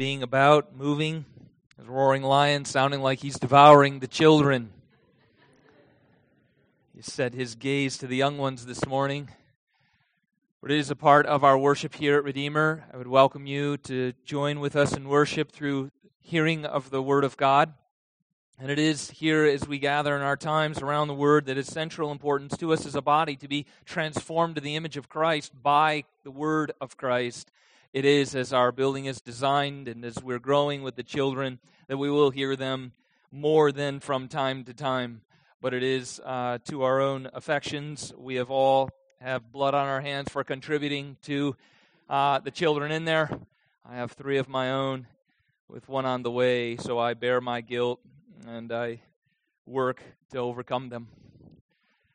being about, moving, as roaring lion, sounding like he's devouring the children. He set his gaze to the young ones this morning. But it is a part of our worship here at Redeemer. I would welcome you to join with us in worship through hearing of the Word of God. And it is here as we gather in our times around the Word that is central importance to us as a body to be transformed to the image of Christ by the Word of Christ. It is as our building is designed and as we're growing with the children that we will hear them more than from time to time. But it is uh, to our own affections. We have all have blood on our hands for contributing to uh, the children in there. I have three of my own with one on the way, so I bear my guilt and I work to overcome them.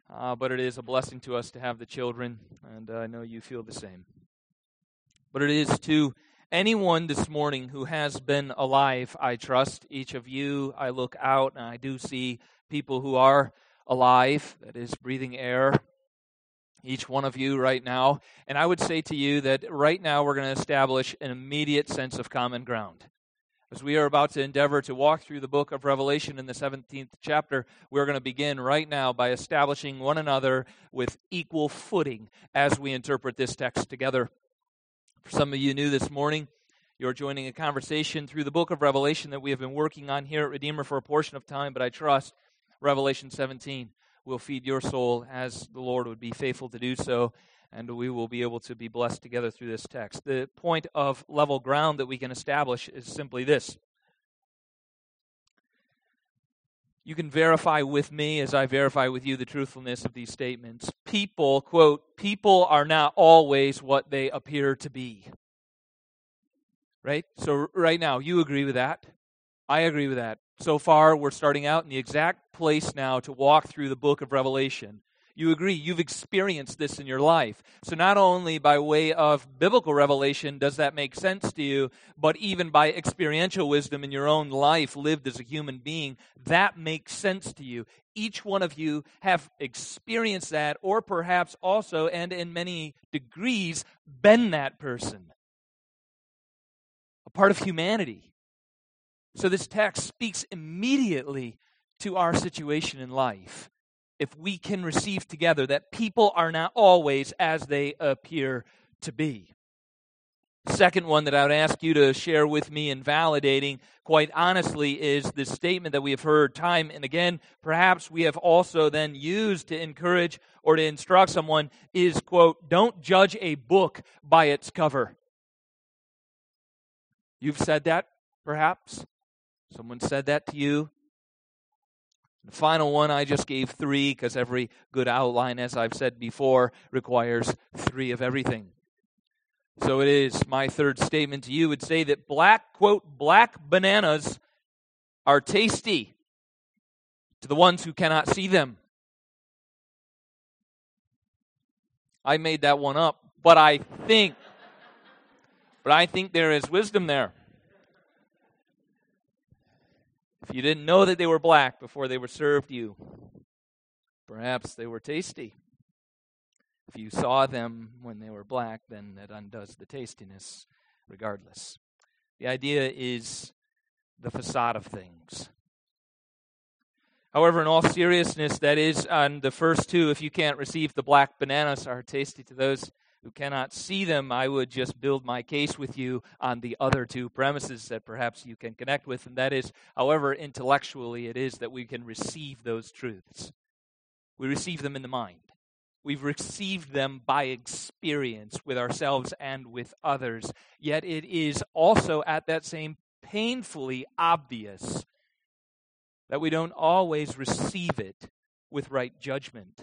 Uh, but it is a blessing to us to have the children, and I know you feel the same. But it is to anyone this morning who has been alive, I trust. Each of you, I look out and I do see people who are alive, that is, breathing air. Each one of you right now. And I would say to you that right now we're going to establish an immediate sense of common ground. As we are about to endeavor to walk through the book of Revelation in the 17th chapter, we're going to begin right now by establishing one another with equal footing as we interpret this text together. For some of you new this morning, you're joining a conversation through the book of Revelation that we have been working on here at Redeemer for a portion of time, but I trust Revelation 17 will feed your soul as the Lord would be faithful to do so and we will be able to be blessed together through this text. The point of level ground that we can establish is simply this. You can verify with me as I verify with you the truthfulness of these statements. People, quote, people are not always what they appear to be. Right? So, right now, you agree with that? I agree with that. So far, we're starting out in the exact place now to walk through the book of Revelation you agree, you've experienced this in your life. So, not only by way of biblical revelation does that make sense to you, but even by experiential wisdom in your own life, lived as a human being, that makes sense to you. Each one of you have experienced that, or perhaps also, and in many degrees, been that person. A part of humanity. So, this text speaks immediately to our situation in life if we can receive together that people are not always as they appear to be. Second one that I would ask you to share with me in validating, quite honestly, is this statement that we have heard time and again. Perhaps we have also then used to encourage or to instruct someone is, quote, don't judge a book by its cover. You've said that, perhaps. Someone said that to you. The final one, I just gave three because every good outline, as I've said before, requires three of everything. So it is my third statement to you would say that black, quote, black bananas are tasty to the ones who cannot see them. I made that one up, but I think, but I think there is wisdom there. If you didn't know that they were black before they were served you, perhaps they were tasty. If you saw them when they were black, then that undoes the tastiness regardless. The idea is the facade of things. However, in all seriousness, that is on the first two, if you can't receive the black bananas are tasty to those who cannot see them, I would just build my case with you on the other two premises that perhaps you can connect with. And that is, however intellectually it is that we can receive those truths. We receive them in the mind. We've received them by experience with ourselves and with others. Yet it is also at that same painfully obvious that we don't always receive it with right judgment.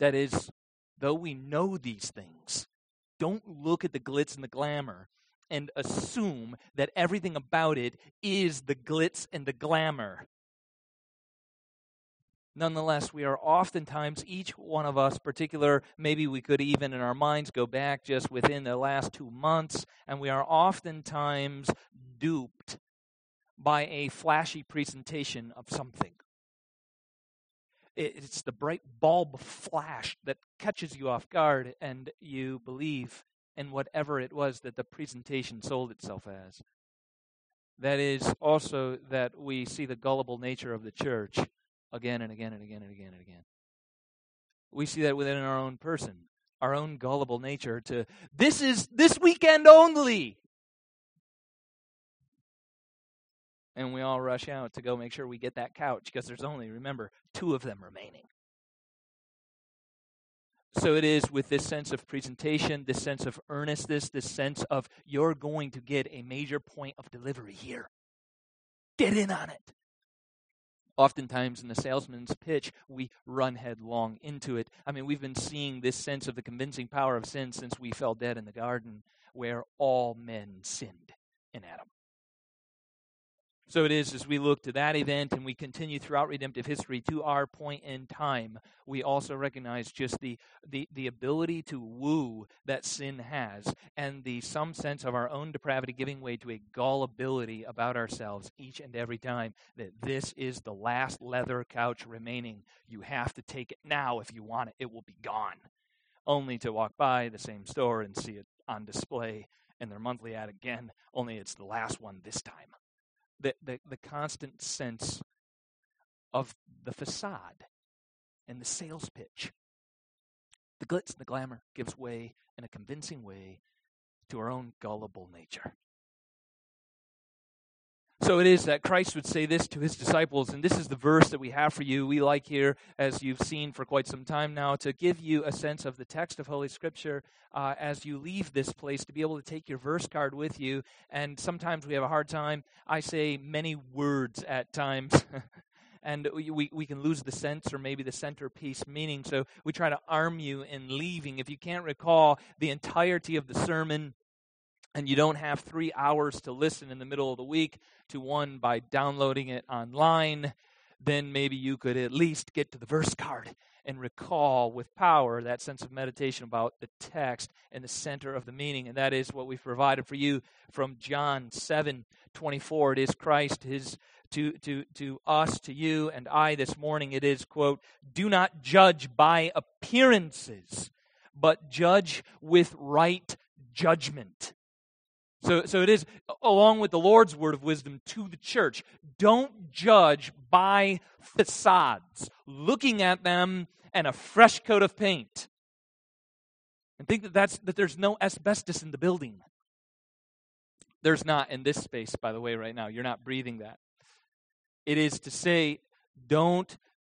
That is, though we know these things, don't look at the glitz and the glamour and assume that everything about it is the glitz and the glamour. Nonetheless, we are oftentimes, each one of us, particular, maybe we could even in our minds go back just within the last two months, and we are oftentimes duped by a flashy presentation of something. It's the bright bulb flash that catches you off guard and you believe in whatever it was that the presentation sold itself as. That is also that we see the gullible nature of the church again and again and again and again and again. We see that within our own person, our own gullible nature to this is this weekend only. And we all rush out to go make sure we get that couch because there's only, remember, two of them remaining. So it is with this sense of presentation, this sense of earnestness, this sense of you're going to get a major point of delivery here. Get in on it. Oftentimes in the salesman's pitch, we run headlong into it. I mean, we've been seeing this sense of the convincing power of sin since we fell dead in the garden, where all men sinned in Adam. So it is as we look to that event and we continue throughout redemptive history to our point in time, we also recognize just the, the, the ability to woo that sin has and the some sense of our own depravity giving way to a gullibility about ourselves each and every time that this is the last leather couch remaining. You have to take it now if you want it, it will be gone. Only to walk by the same store and see it on display in their monthly ad again, only it's the last one this time the, the, the constant sense of the facade and the sales pitch. The glitz and the glamour gives way in a convincing way to our own gullible nature. So it is that Christ would say this to his disciples, and this is the verse that we have for you. We like here, as you've seen for quite some time now, to give you a sense of the text of Holy Scripture uh, as you leave this place, to be able to take your verse card with you. And sometimes we have a hard time. I say many words at times. and we, we, we can lose the sense or maybe the centerpiece meaning. So we try to arm you in leaving. If you can't recall the entirety of the sermon, and you don't have three hours to listen in the middle of the week to one by downloading it online, then maybe you could at least get to the verse card and recall with power that sense of meditation about the text and the center of the meaning. And that is what we've provided for you from John 7 24. It is Christ, his to, to, to us, to you, and I this morning. It is, quote, do not judge by appearances, but judge with right judgment. So, so it is along with the Lord's word of wisdom to the church. Don't judge by facades, looking at them and a fresh coat of paint. And think that, that's, that there's no asbestos in the building. There's not in this space, by the way, right now. You're not breathing that. It is to say, don't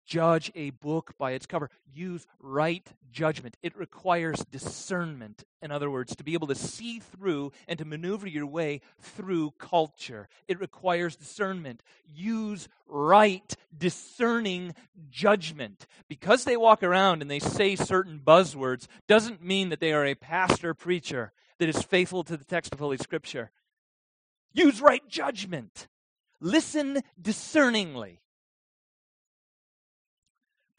judge a book by its cover. Use right judgment. It requires discernment, in other words, to be able to see through and to maneuver your way through culture. It requires discernment. Use right, discerning judgment. Because they walk around and they say certain buzzwords doesn't mean that they are a pastor preacher that is faithful to the text of Holy Scripture. Use right judgment. Listen discerningly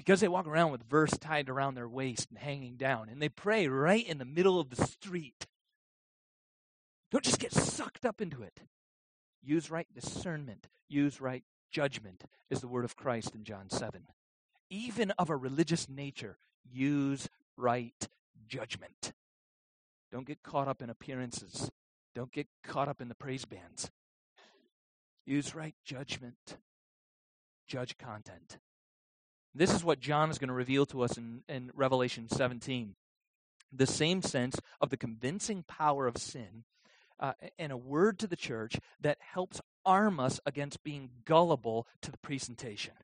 because they walk around with verse tied around their waist and hanging down, and they pray right in the middle of the street. Don't just get sucked up into it. Use right discernment, use right judgment, is the word of Christ in John 7. Even of a religious nature, use right judgment. Don't get caught up in appearances. Don't get caught up in the praise bands. Use right judgment. Judge content. This is what John is going to reveal to us in, in Revelation 17. The same sense of the convincing power of sin uh, and a word to the church that helps arm us against being gullible to the presentation.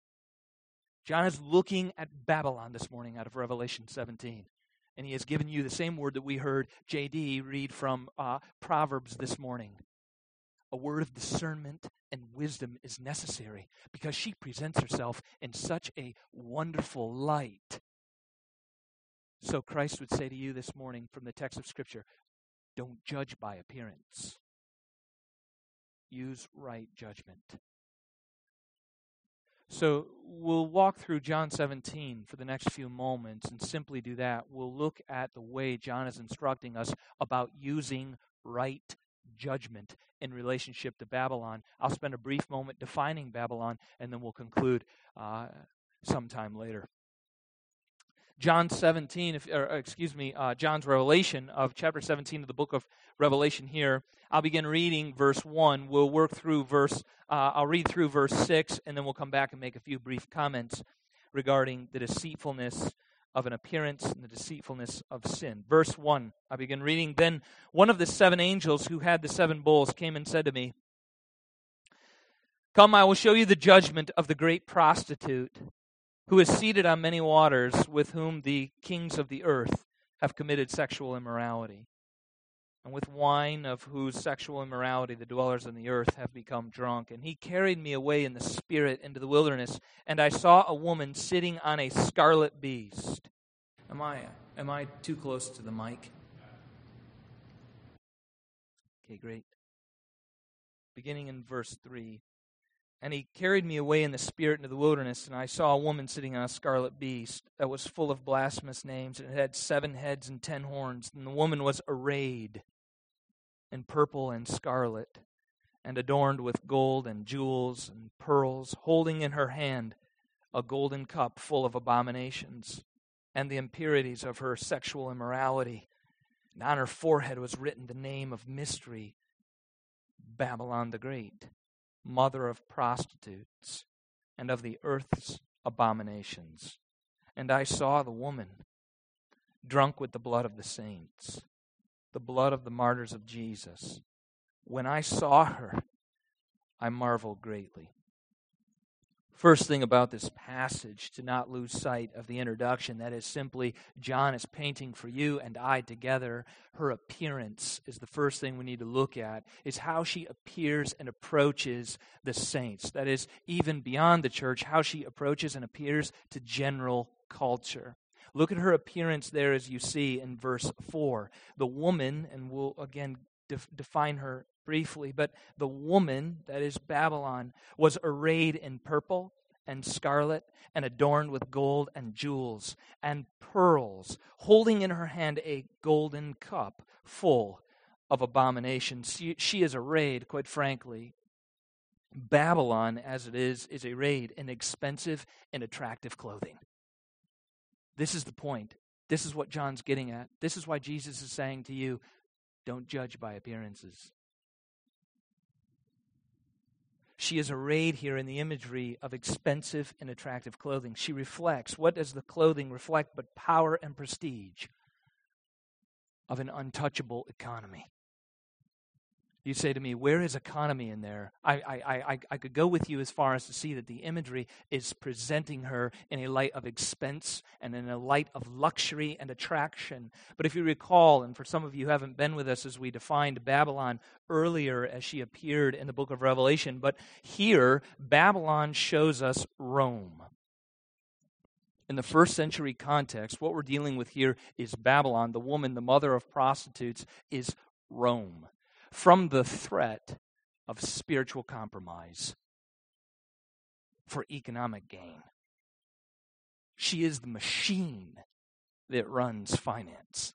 John is looking at Babylon this morning out of Revelation 17. And he has given you the same word that we heard JD read from uh, Proverbs this morning a word of discernment and wisdom is necessary because she presents herself in such a wonderful light. So Christ would say to you this morning from the text of Scripture don't judge by appearance, use right judgment. So we'll walk through John 17 for the next few moments and simply do that. We'll look at the way John is instructing us about using right judgment in relationship to Babylon. I'll spend a brief moment defining Babylon, and then we'll conclude uh, sometime later. John 17, if, or excuse me, uh, John's revelation of chapter 17 of the book of Revelation here. I'll begin reading verse 1. We'll work through verse, uh, I'll read through verse 6, and then we'll come back and make a few brief comments regarding the deceitfulness of an appearance and the deceitfulness of sin. Verse 1, I begin reading. Then one of the seven angels who had the seven bowls came and said to me, Come, I will show you the judgment of the great prostitute who is seated on many waters, with whom the kings of the earth have committed sexual immorality. And with wine of whose sexual immorality the dwellers on the earth have become drunk. And he carried me away in the spirit into the wilderness, and I saw a woman sitting on a scarlet beast. Am I am I too close to the mic? Okay, great. Beginning in verse 3. And he carried me away in the spirit into the wilderness, and I saw a woman sitting on a scarlet beast that was full of blasphemous names, and it had seven heads and ten horns. And the woman was arrayed in purple and scarlet, and adorned with gold and jewels and pearls, holding in her hand a golden cup full of abominations and the impurities of her sexual immorality. And on her forehead was written the name of mystery Babylon the Great mother of prostitutes and of the earth's abominations. And I saw the woman drunk with the blood of the saints, the blood of the martyrs of Jesus. When I saw her, I marveled greatly. First thing about this passage, to not lose sight of the introduction, that is simply John is painting for you and I together. Her appearance is the first thing we need to look at, is how she appears and approaches the saints. That is, even beyond the church, how she approaches and appears to general culture. Look at her appearance there as you see in verse 4. The woman, and we'll again def- define her briefly, but the woman, that is Babylon, was arrayed in purple and scarlet and adorned with gold and jewels and pearls, holding in her hand a golden cup full of abominations. She, she is arrayed, quite frankly. Babylon, as it is, is arrayed in expensive and attractive clothing. This is the point. This is what John's getting at. This is why Jesus is saying to you don't judge by appearances. She is arrayed here in the imagery of expensive and attractive clothing. She reflects what does the clothing reflect but power and prestige of an untouchable economy. You say to me, where is economy in there? I, I, I, I could go with you as far as to see that the imagery is presenting her in a light of expense and in a light of luxury and attraction. But if you recall, and for some of you who haven't been with us as we defined Babylon earlier as she appeared in the book of Revelation, but here, Babylon shows us Rome. In the first century context, what we're dealing with here is Babylon. The woman, the mother of prostitutes, is Rome from the threat of spiritual compromise for economic gain. She is the machine that runs finance.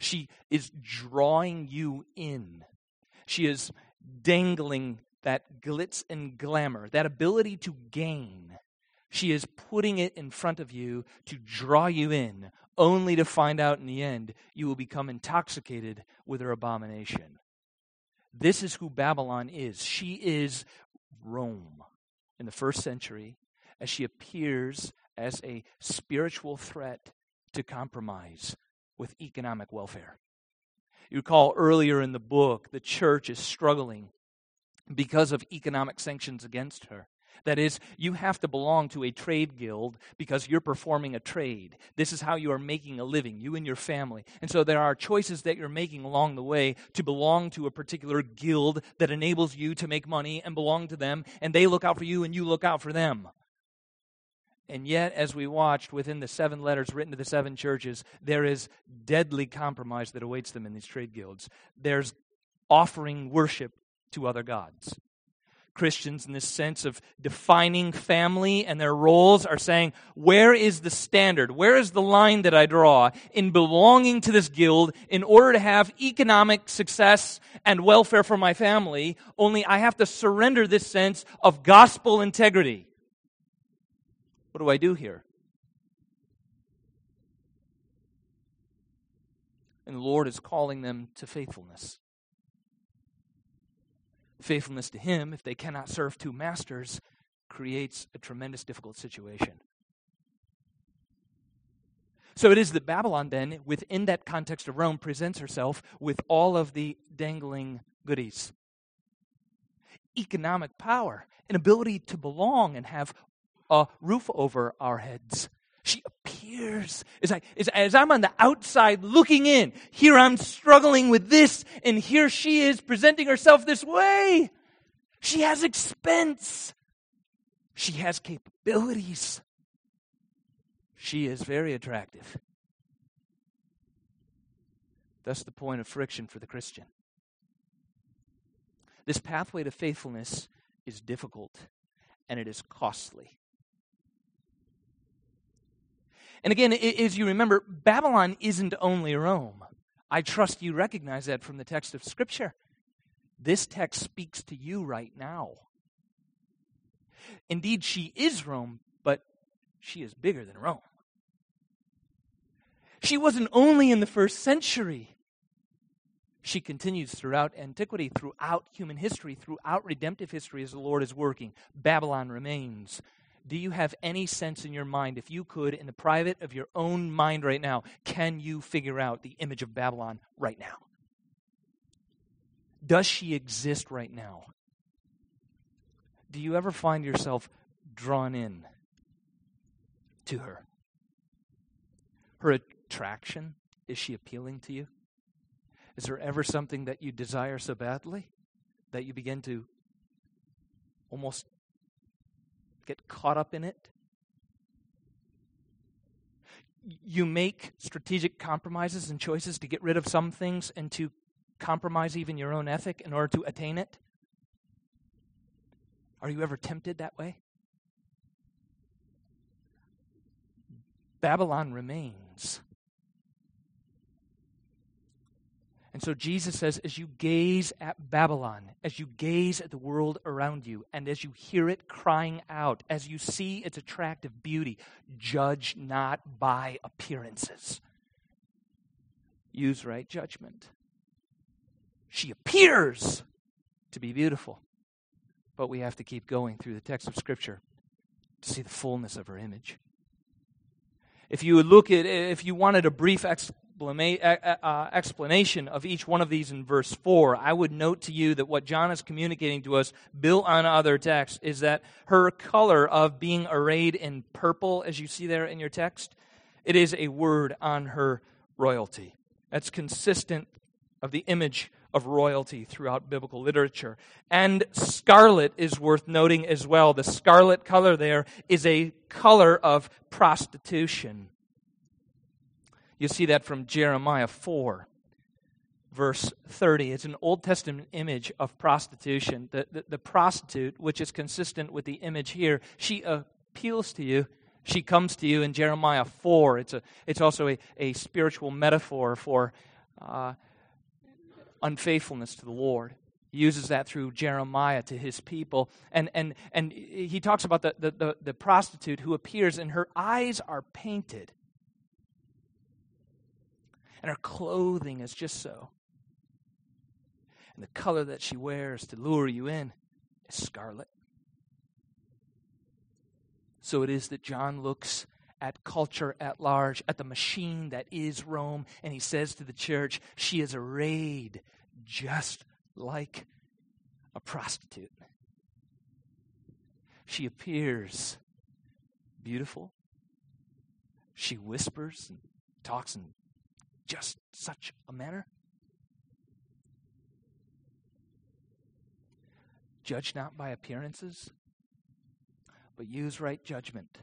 She is drawing you in. She is dangling that glitz and glamour, that ability to gain. She is putting it in front of you to draw you in, only to find out in the end you will become intoxicated with her abomination. This is who Babylon is. She is Rome in the first century as she appears as a spiritual threat to compromise with economic welfare. You recall earlier in the book, the church is struggling because of economic sanctions against her. That is, you have to belong to a trade guild because you're performing a trade. This is how you are making a living, you and your family. And so there are choices that you're making along the way to belong to a particular guild that enables you to make money and belong to them, and they look out for you and you look out for them. And yet, as we watched within the seven letters written to the seven churches, there is deadly compromise that awaits them in these trade guilds. There's offering worship to other gods. Christians in this sense of defining family and their roles are saying, where is the standard? Where is the line that I draw in belonging to this guild in order to have economic success and welfare for my family? Only I have to surrender this sense of gospel integrity. What do I do here? And the Lord is calling them to faithfulness. Faithfulness to Him, if they cannot serve two masters, creates a tremendous difficult situation. So it is that Babylon, then, within that context of Rome, presents herself with all of the dangling goodies economic power, an ability to belong and have a roof over our heads. She appears as, I, as, I'm on the outside looking in. Here I'm struggling with this, and here she is presenting herself this way. She has expense. She has capabilities. She is very attractive. That's the point of friction for the Christian. This pathway to faithfulness is difficult and it is costly. And again, as you remember, Babylon isn't only Rome. I trust you recognize that from the text of Scripture. This text speaks to you right now. Indeed, she is Rome, but she is bigger than Rome. She wasn't only in the first century. She continues throughout antiquity, throughout human history, throughout redemptive history as the Lord is working. Babylon remains. Do you have any sense in your mind, if you could, in the private of your own mind right now, can you figure out the image of Babylon right now? Does she exist right now? Do you ever find yourself drawn in to her? Her attraction? Is she appealing to you? Is there ever something that you desire so badly that you begin to almost get caught up in it? You make strategic compromises and choices to get rid of some things and to compromise even your own ethic in order to attain it? Are you ever tempted that way? Babylon remains. And so Jesus says, as you gaze at Babylon, as you gaze at the world around you, and as you hear it crying out, as you see its attractive beauty, judge not by appearances. Use right judgment. She appears to be beautiful, but we have to keep going through the text of Scripture to see the fullness of her image. If you look at, if you wanted a brief uh, Uh, explanation of each one of these in verse 4, I would note to you that what John is communicating to us, built on other texts, is that her color of being arrayed in purple, as you see there in your text, it is a word on her royalty. That's consistent of the image of royalty throughout biblical literature. And scarlet is worth noting as well. The scarlet color there is a color of prostitution. You see that from Jeremiah 4, verse 30. It's an Old Testament image of prostitution. The, the, the prostitute, which is consistent with the image here, she appeals to you. She comes to you in Jeremiah 4. It's, a, it's also a, a spiritual metaphor for uh, unfaithfulness to the Lord. He uses that through Jeremiah to his people. And, and, and he talks about the, the, the, the prostitute who appears, and her eyes are painted and her clothing is just so. And the color that she wears to lure you in is scarlet. So it is that John looks at culture at large, at the machine that is Rome, and he says to the church, She is arrayed just like a prostitute. She appears beautiful. She whispers and talks in just such a manner? Judge not by appearances, but use right judgment.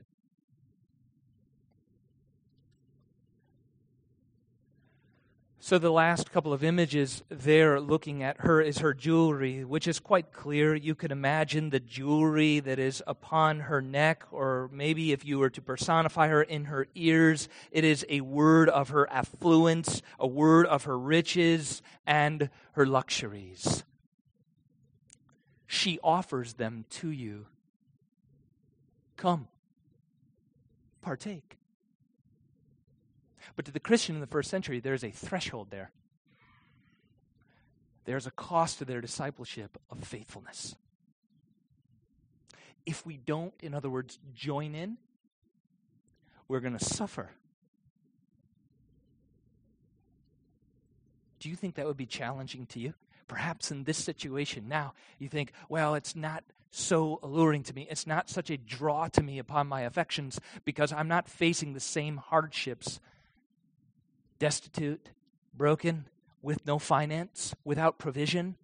So, the last couple of images there looking at her is her jewelry, which is quite clear. You can imagine the jewelry that is upon her neck, or maybe if you were to personify her in her ears, it is a word of her affluence, a word of her riches, and her luxuries. She offers them to you. Come, partake. But to the Christian in the first century, there's a threshold there. There's a cost to their discipleship of faithfulness. If we don't, in other words, join in, we're going to suffer. Do you think that would be challenging to you? Perhaps in this situation now, you think, well, it's not so alluring to me. It's not such a draw to me upon my affections because I'm not facing the same hardships. Destitute, broken, with no finance, without provision.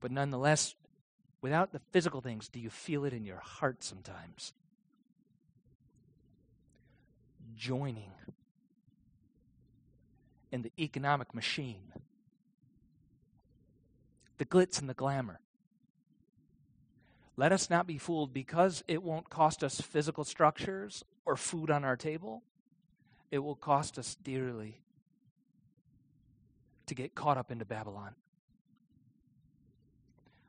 But nonetheless, without the physical things, do you feel it in your heart sometimes? Joining in the economic machine, the glitz and the glamour. Let us not be fooled because it won't cost us physical structures or food on our table. It will cost us dearly to get caught up into Babylon.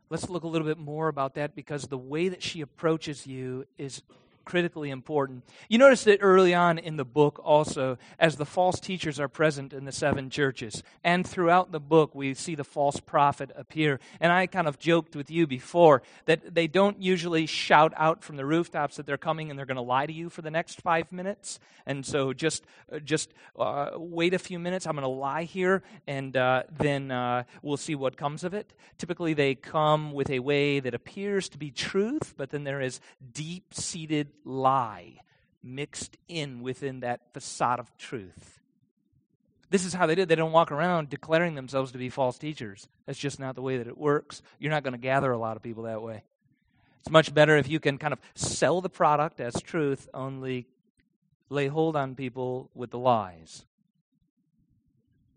Let's look a little bit more about that because the way that she approaches you is critically important. You notice that early on in the book, also, as the false teachers are present in the seven churches, and throughout the book, we see the false prophet appear. And I kind of joked with you before that they don't usually shout out from the rooftops that they're coming and they're going to lie to you for the next five minutes. And so just, uh, just uh, wait a few minutes. I'm going to lie here, and uh, then uh, we'll see what comes of it. Typically, they come with a way that appears to be truth, but then there is deep seated lie mixed in within that facade of truth. This is how they did. They don't walk around declaring themselves to be false teachers. That's just not the way that it works. You're not going to gather a lot of people that way. It's much better if you can kind of sell the product as truth, only lay hold on people with the lies.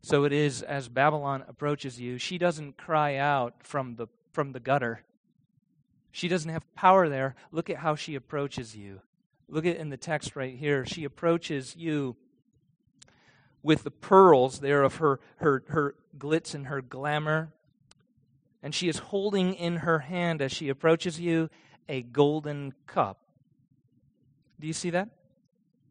So it is as Babylon approaches you, she doesn't cry out from the from the gutter. She doesn't have power there. Look at how she approaches you. Look at in the text right here. She approaches you with the pearls there of her, her, her glitz and her glamour. And she is holding in her hand as she approaches you a golden cup. Do you see that?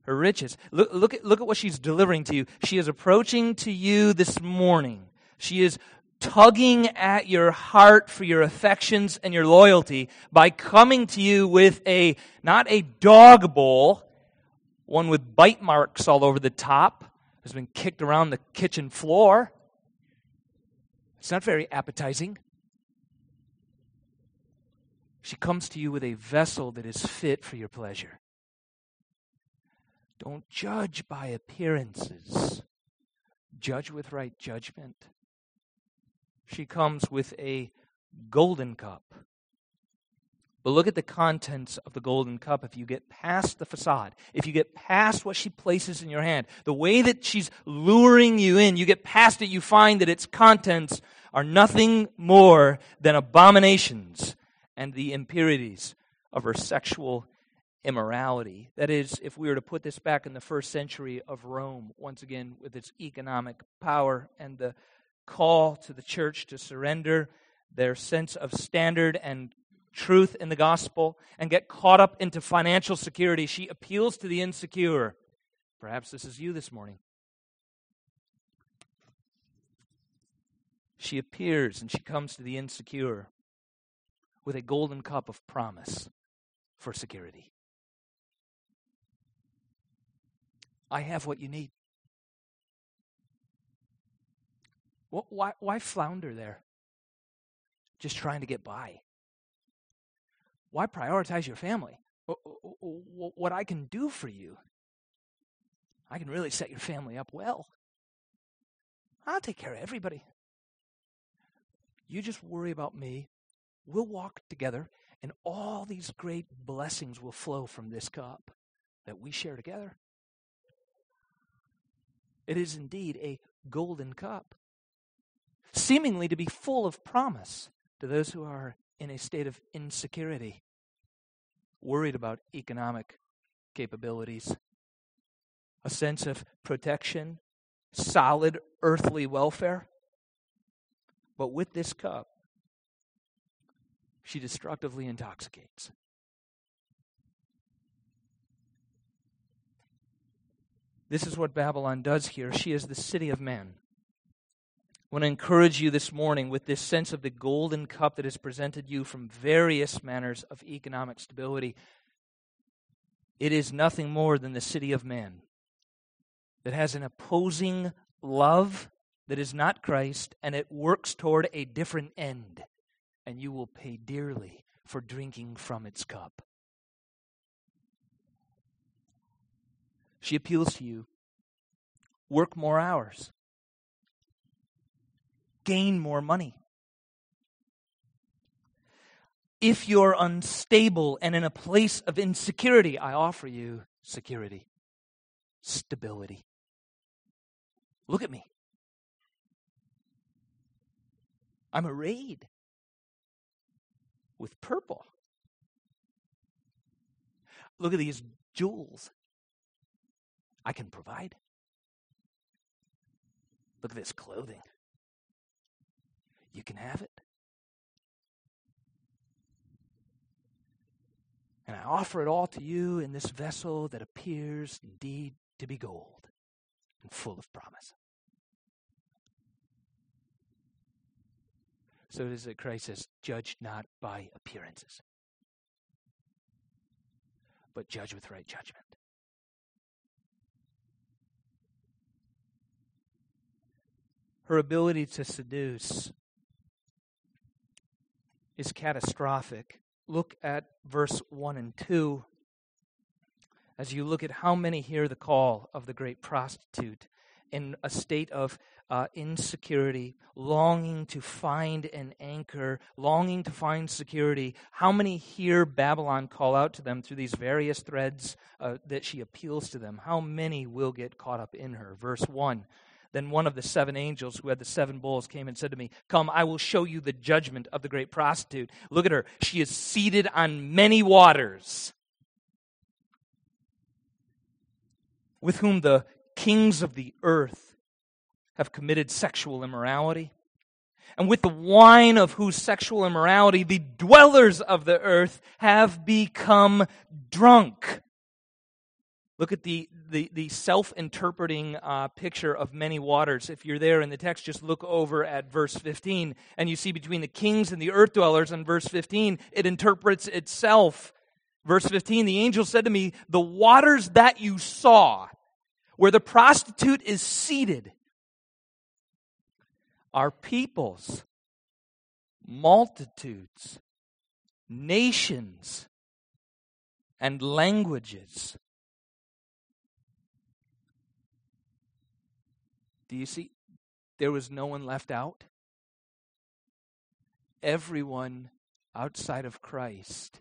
Her riches. Look, look, at, look at what she's delivering to you. She is approaching to you this morning. She is tugging at your heart for your affections and your loyalty by coming to you with a, not a dog bowl, one with bite marks all over the top, has been kicked around the kitchen floor. It's not very appetizing. She comes to you with a vessel that is fit for your pleasure. Don't judge by appearances, judge with right judgment she comes with a golden cup. But look at the contents of the golden cup. If you get past the facade, if you get past what she places in your hand, the way that she's luring you in, you get past it, you find that its contents are nothing more than abominations and the impurities of her sexual immorality. That is, if we were to put this back in the first century of Rome, once again, with its economic power and the call to the church to surrender their sense of standard and truth in the gospel and get caught up into financial security. She appeals to the insecure. Perhaps this is you this morning. She appears and she comes to the insecure with a golden cup of promise for security. I have what you need. Why, why flounder there? Just trying to get by. Why prioritize your family? What I can do for you, I can really set your family up well. I'll take care of everybody. You just worry about me. We'll walk together, and all these great blessings will flow from this cup that we share together. It is indeed a golden cup seemingly to be full of promise to those who are in a state of insecurity, worried about economic capabilities, a sense of protection, solid earthly welfare. But with this cup, she destructively intoxicates. This is what Babylon does here. She is the city of man. I want to encourage you this morning with this sense of the golden cup that is presented you from various manners of economic stability. It is nothing more than the city of man that has an opposing love that is not Christ, and it works toward a different end, and you will pay dearly for drinking from its cup. She appeals to you work more hours, gain more money. If you're unstable and in a place of insecurity, I offer you security, stability. Look at me. I'm arrayed with purple. Look at these jewels I can provide. Look at this clothing. You can have it. And I offer it all to you in this vessel that appears indeed to be gold and full of promise. So it is that Christ says, Judge not by appearances, but judge with right judgment. her ability to seduce is catastrophic. Look at verse 1 and 2 as you look at how many hear the call of the great prostitute in a state of uh, insecurity, longing to find an anchor, longing to find security. How many hear Babylon call out to them through these various threads uh, that she appeals to them? How many will get caught up in her? Verse 1 then one of the seven angels who had the seven bowls came and said to me, Come, I will show you the judgment of the great prostitute. Look at her. She is seated on many waters, with whom the kings of the earth have committed sexual immorality. And with the wine of whose sexual immorality the dwellers of the earth have become drunk. Look at the, the, the self interpreting uh, picture of many waters. If you're there in the text, just look over at verse 15, and you see between the kings and the earth dwellers in verse 15, it interprets itself. Verse 15, the angel said to me, The waters that you saw, where the prostitute is seated, are peoples, multitudes, nations, and languages. Do you see? There was no one left out. Everyone outside of Christ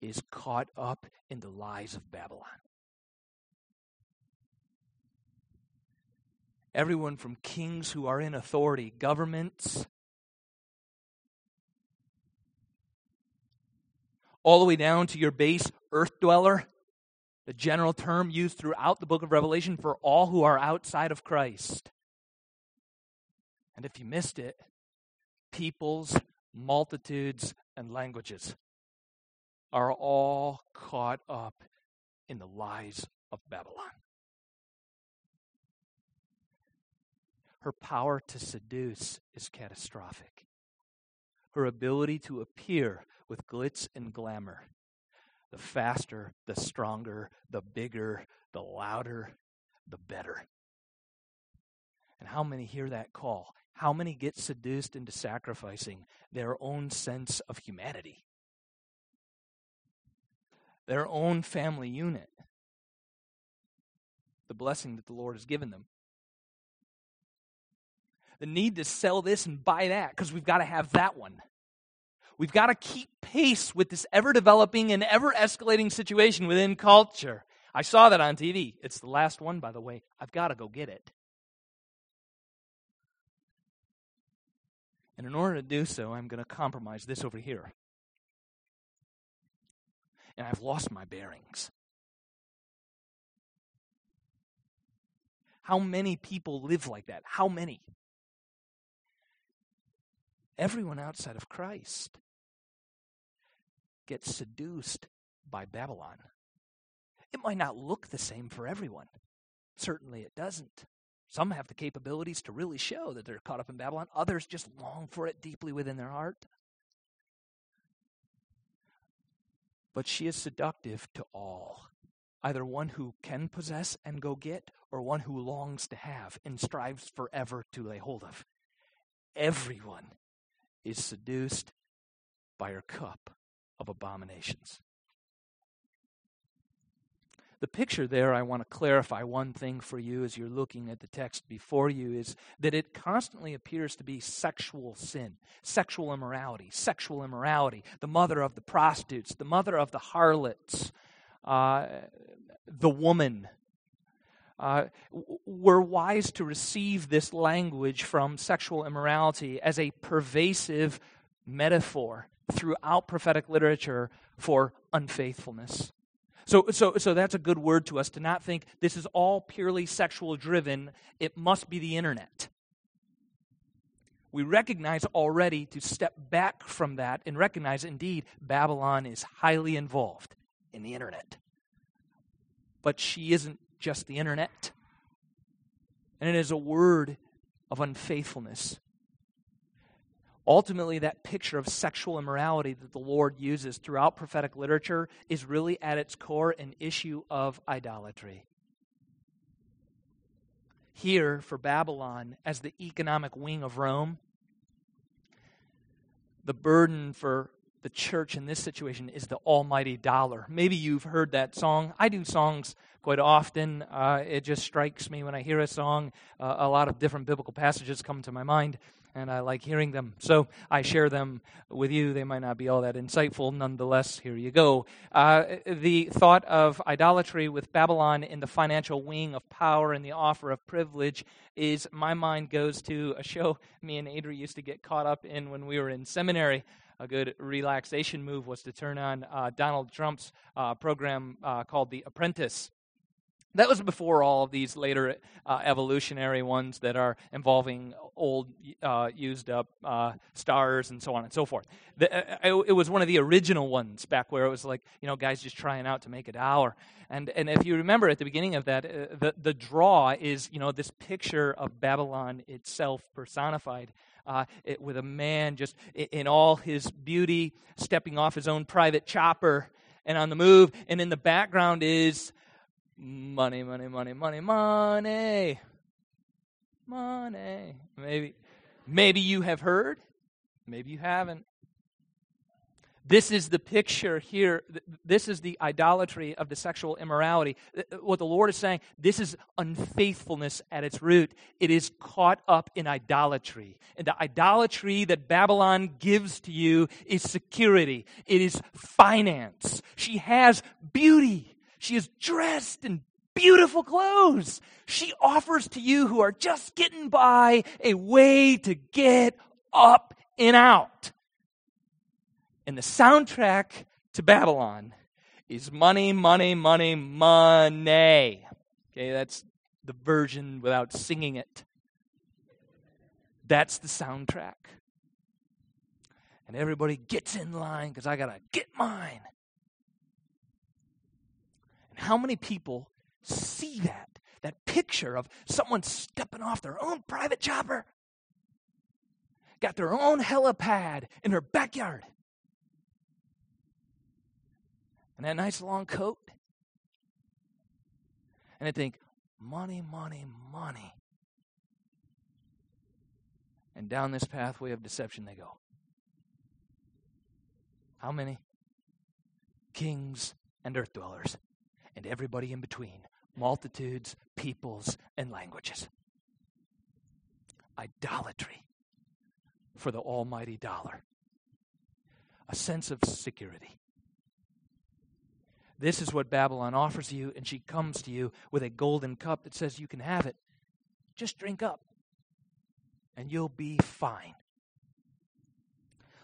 is caught up in the lies of Babylon. Everyone from kings who are in authority, governments, all the way down to your base earth dweller, the general term used throughout the book of Revelation for all who are outside of Christ. And if you missed it, peoples, multitudes, and languages are all caught up in the lies of Babylon. Her power to seduce is catastrophic. Her ability to appear with glitz and glamour the faster, the stronger, the bigger, the louder, the better. And how many hear that call? How many get seduced into sacrificing their own sense of humanity? Their own family unit? The blessing that the Lord has given them. The need to sell this and buy that because we've got to have that one. We've got to keep pace with this ever developing and ever escalating situation within culture. I saw that on TV. It's the last one, by the way. I've got to go get it. And in order to do so, I'm going to compromise this over here. And I've lost my bearings. How many people live like that? How many? Everyone outside of Christ gets seduced by Babylon. It might not look the same for everyone. Certainly it doesn't. Some have the capabilities to really show that they're caught up in Babylon, others just long for it deeply within their heart. But she is seductive to all, either one who can possess and go get, or one who longs to have and strives forever to lay hold of. Everyone is seduced by her cup of abominations. The picture there, I want to clarify one thing for you as you're looking at the text before you, is that it constantly appears to be sexual sin, sexual immorality, sexual immorality, the mother of the prostitutes, the mother of the harlots, uh, the woman. Uh, we're wise to receive this language from sexual immorality as a pervasive metaphor throughout prophetic literature for unfaithfulness. So, so, so that's a good word to us to not think this is all purely sexual driven. It must be the internet. We recognize already to step back from that and recognize indeed Babylon is highly involved in the internet. But she isn't just the internet. And it is a word of unfaithfulness Ultimately, that picture of sexual immorality that the Lord uses throughout prophetic literature is really at its core an issue of idolatry. Here, for Babylon, as the economic wing of Rome, the burden for the church in this situation is the almighty dollar. Maybe you've heard that song. I do songs quite often. Uh, it just strikes me when I hear a song, uh, a lot of different biblical passages come to my mind and I like hearing them. So I share them with you. They might not be all that insightful. Nonetheless, here you go. Uh, the thought of idolatry with Babylon in the financial wing of power and the offer of privilege is my mind goes to a show me and Adri used to get caught up in when we were in seminary a good relaxation move was to turn on uh, Donald Trump's uh, program uh, called The Apprentice. That was before all of these later uh, evolutionary ones that are involving old, uh, used up stars and so on and so forth. The, it was one of the original ones back where it was like, you know, guys just trying out to make a dollar. And, and if you remember at the beginning of that, the, the draw is, you know, this picture of Babylon itself personified. Uh, it, with a man just in all his beauty, stepping off his own private chopper and on the move. And in the background is money, money, money, money, money, money. Maybe, maybe you have heard, maybe you haven't. This is the picture here. This is the idolatry of the sexual immorality. What the Lord is saying, this is unfaithfulness at its root. It is caught up in idolatry. And the idolatry that Babylon gives to you is security, it is finance. She has beauty, she is dressed in beautiful clothes. She offers to you who are just getting by a way to get up and out. And the soundtrack to Babylon is money, money, money, money. Okay, that's the version without singing it. That's the soundtrack. And everybody gets in line because I got to get mine. And how many people see that? That picture of someone stepping off their own private chopper, got their own helipad in their backyard, and that nice long coat. And they think, money, money, money. And down this pathway of deception they go. How many? Kings and earth dwellers and everybody in between multitudes, peoples, and languages. Idolatry for the almighty dollar, a sense of security. This is what Babylon offers you, and she comes to you with a golden cup that says you can have it. Just drink up, and you'll be fine.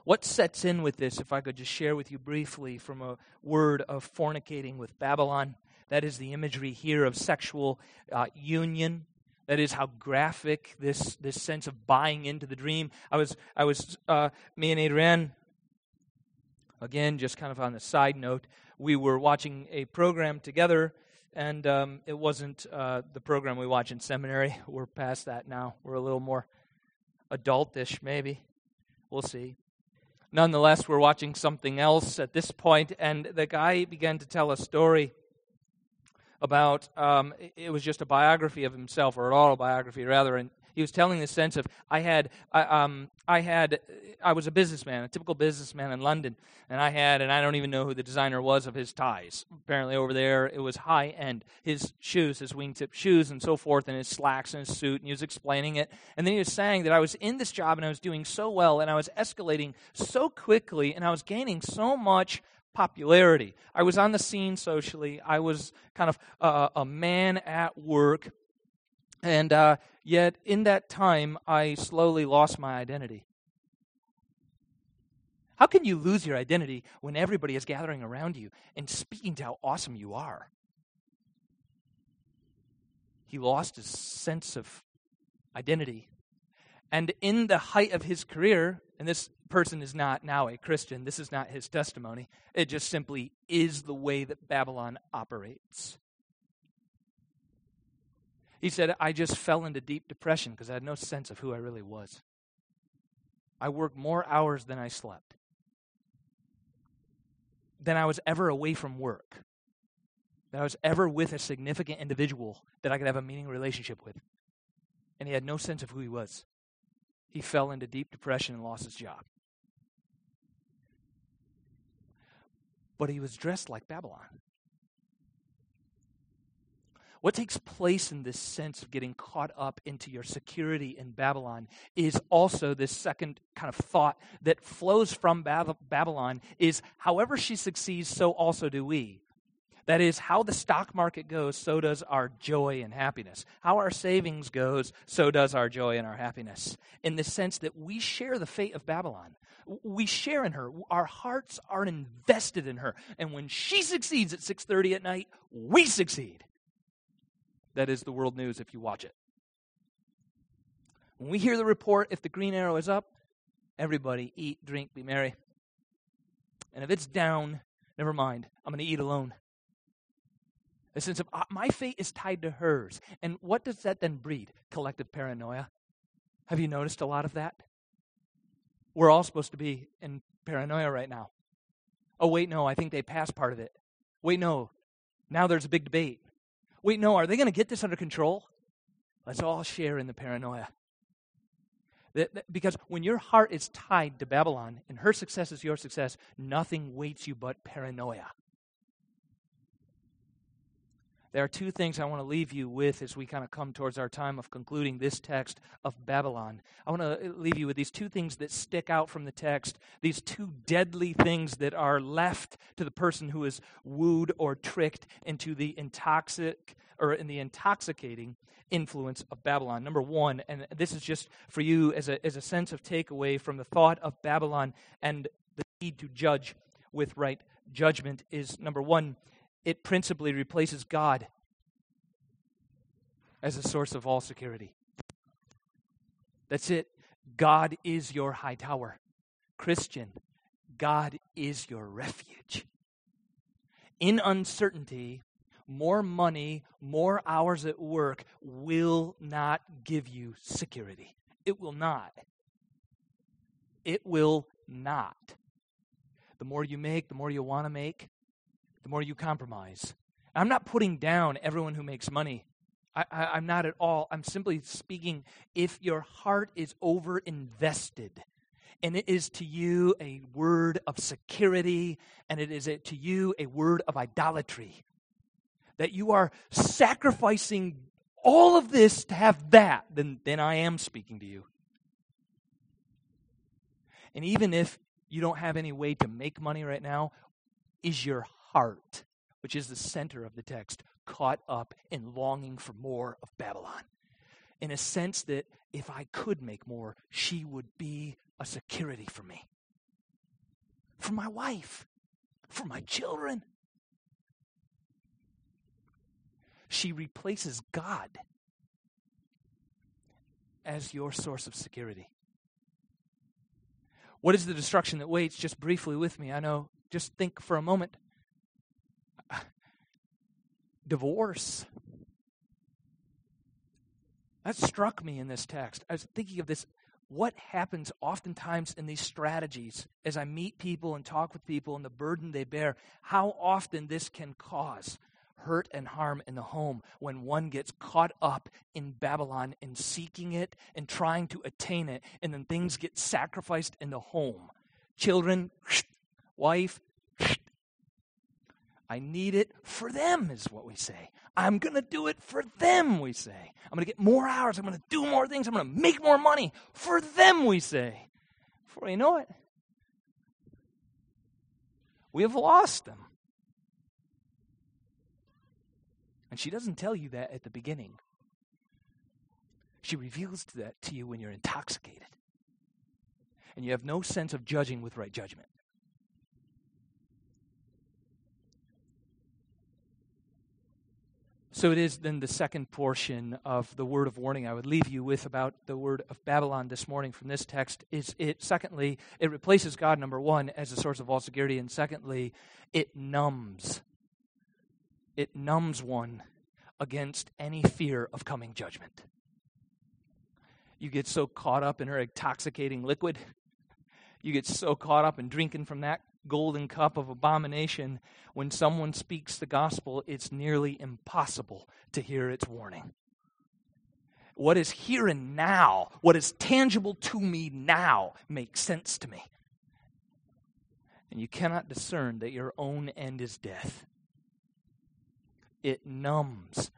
What sets in with this, if I could just share with you briefly from a word of fornicating with Babylon? That is the imagery here of sexual uh, union. That is how graphic this, this sense of buying into the dream. I was, I was uh, me and Adrienne, again, just kind of on the side note, we were watching a program together and um, it wasn't uh, the program we watch in seminary. We're past that now. We're a little more adultish, maybe. We'll see. Nonetheless, we're watching something else at this point, and the guy began to tell a story about um, it was just a biography of himself, or an autobiography rather, and he was telling the sense of I had I, um, I had I was a businessman, a typical businessman in London, and I had and I don't even know who the designer was of his ties. Apparently over there it was high end. His shoes, his wingtip shoes, and so forth, and his slacks and his suit, and he was explaining it. And then he was saying that I was in this job and I was doing so well, and I was escalating so quickly, and I was gaining so much popularity. I was on the scene socially. I was kind of uh, a man at work. And uh, yet, in that time, I slowly lost my identity. How can you lose your identity when everybody is gathering around you and speaking to how awesome you are? He lost his sense of identity. And in the height of his career, and this person is not now a Christian, this is not his testimony, it just simply is the way that Babylon operates. He said, I just fell into deep depression because I had no sense of who I really was. I worked more hours than I slept, than I was ever away from work, than I was ever with a significant individual that I could have a meaningful relationship with. And he had no sense of who he was. He fell into deep depression and lost his job. But he was dressed like Babylon. What takes place in this sense of getting caught up into your security in Babylon is also this second kind of thought that flows from Babylon is however she succeeds, so also do we. That is, how the stock market goes, so does our joy and happiness. How our savings goes, so does our joy and our happiness. In the sense that we share the fate of Babylon. We share in her. Our hearts are invested in her. And when she succeeds at 6:30 at night, we succeed. That is the world news if you watch it. When we hear the report, if the green arrow is up, everybody eat, drink, be merry. And if it's down, never mind, I'm going to eat alone. A sense of uh, my fate is tied to hers. And what does that then breed? Collective paranoia. Have you noticed a lot of that? We're all supposed to be in paranoia right now. Oh, wait, no, I think they passed part of it. Wait, no, now there's a big debate. Wait, no, are they going to get this under control? Let's all share in the paranoia. Because when your heart is tied to Babylon and her success is your success, nothing waits you but paranoia. There are two things I want to leave you with as we kind of come towards our time of concluding this text of Babylon. I want to uh, leave you with these two things that stick out from the text, these two deadly things that are left to the person who is wooed or tricked into the intoxic or in the intoxicating influence of Babylon. Number one, and this is just for you as a, as a sense of takeaway from the thought of Babylon and the need to judge with right judgment, is number one, it principally replaces God as a source of all security. That's it. God is your high tower. Christian, God is your refuge. In uncertainty, more money, more hours at work will not give you security. It will not. It will not. The more you make, the more you want to make, the more you compromise. I'm not putting down everyone who makes money. I, am not at all. I'm simply speaking if your heart is over invested and it is to you a word of security and it is a, to you a word of idolatry, that you are sacrificing all of this to have that, then, then I am speaking to you. And even if you don't have any way to make money right now, is your heart, which is the center of the text, caught up in longing for more of Babylon. In a sense that if I could make more, she would be a security for me, for my wife, for my children. She replaces God as your source of security. What is the destruction that waits? Just briefly with me. I know, just think for a moment divorce. That struck me in this text. I was thinking of this. What happens oftentimes in these strategies as I meet people and talk with people and the burden they bear, how often this can cause hurt and harm in the home when one gets caught up in Babylon and seeking it and trying to attain it, and then things get sacrificed in the home. Children, wife, I need it for them, is what we say. I'm going to do it for them, we say. I'm going to get more hours. I'm going to do more things. I'm going to make more money for them, we say. Before you know it, we have lost them. And she doesn't tell you that at the beginning. She reveals that to you when you're intoxicated. And you have no sense of judging with right judgment. So it is then the second portion of the word of warning I would leave you with about the word of Babylon this morning from this text is it secondly it replaces God number 1 as a source of all security and secondly it numbs it numbs one against any fear of coming judgment. You get so caught up in her intoxicating liquid, you get so caught up in drinking from that golden cup of abomination, when someone speaks the gospel, it's nearly impossible to hear its warning. What is here and now, what is tangible to me now, makes sense to me. And you cannot discern that your own end is death it numbs.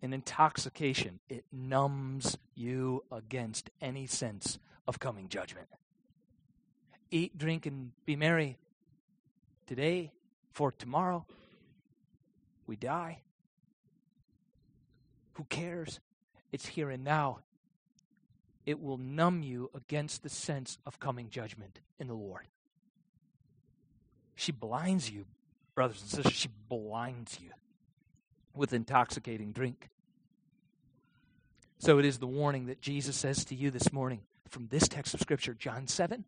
An intoxication, it numbs you against any sense of coming judgment. Eat, drink, and be merry today, for tomorrow we die. Who cares? It's here and now. It will numb you against the sense of coming judgment in the Lord. She blinds you, brothers and sisters. She blinds you with intoxicating drink. So it is the warning that Jesus says to you this morning from this text of Scripture, John 7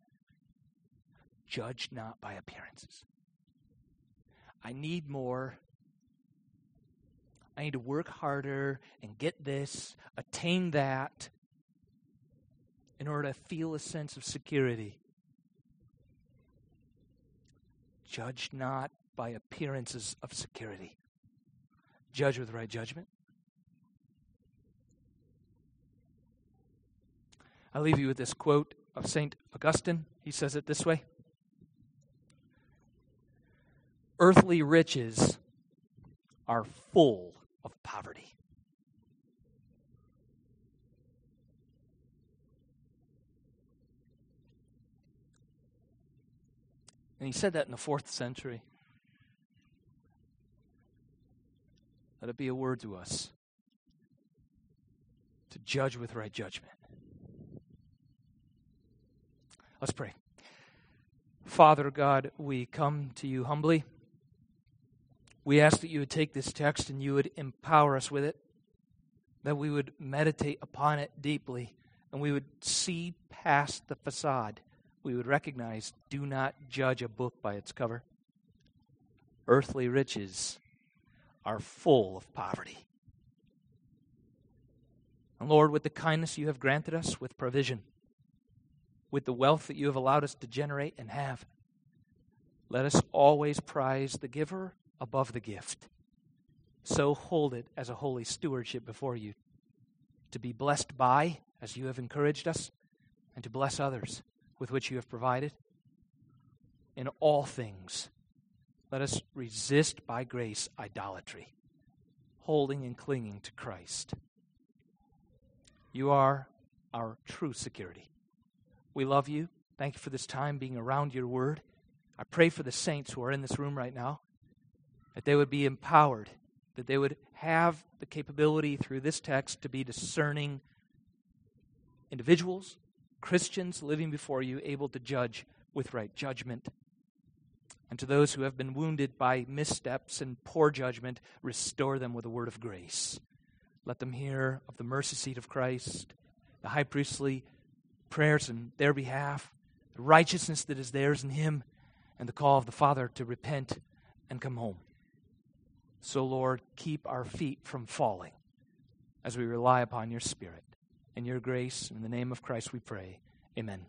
judge not by appearances. I need more. I need to work harder and get this, attain that, in order to feel a sense of security. Judge not by appearances of security judge with right judgment. I leave you with this quote of St. Augustine. He says it this way Earthly riches are full of poverty. And he said that in the fourth century. Let it be a word to us to judge with right judgment. Let's pray. Father God, we come to you humbly. We ask that you would take this text and you would empower us with it, that we would meditate upon it deeply, and we would see past the facade. We would recognize do not judge a book by its cover. Earthly riches are full of poverty. And Lord, with the kindness you have granted us, with provision, with the wealth that you have allowed us to generate and have, let us always prize the giver above the gift. So hold it as a holy stewardship before you, to be blessed by, as you have encouraged us, and to bless others with which you have provided. In all things, let us resist by grace idolatry, holding and clinging to Christ. You are our true security. We love you. Thank you for this time being around your word. I pray for the saints who are in this room right now that they would be empowered, that they would have the capability through this text to be discerning individuals, Christians living before you, able to judge with right judgment and to those who have been wounded by missteps and poor judgment, restore them with a word of grace. Let them hear of the mercy seat of Christ, the high priestly prayers in their behalf, the righteousness that is theirs in Him, and the call of the Father to repent and come home. So, Lord, keep our feet from falling as we rely upon your Spirit. In your grace, in the name of Christ, we pray. Amen.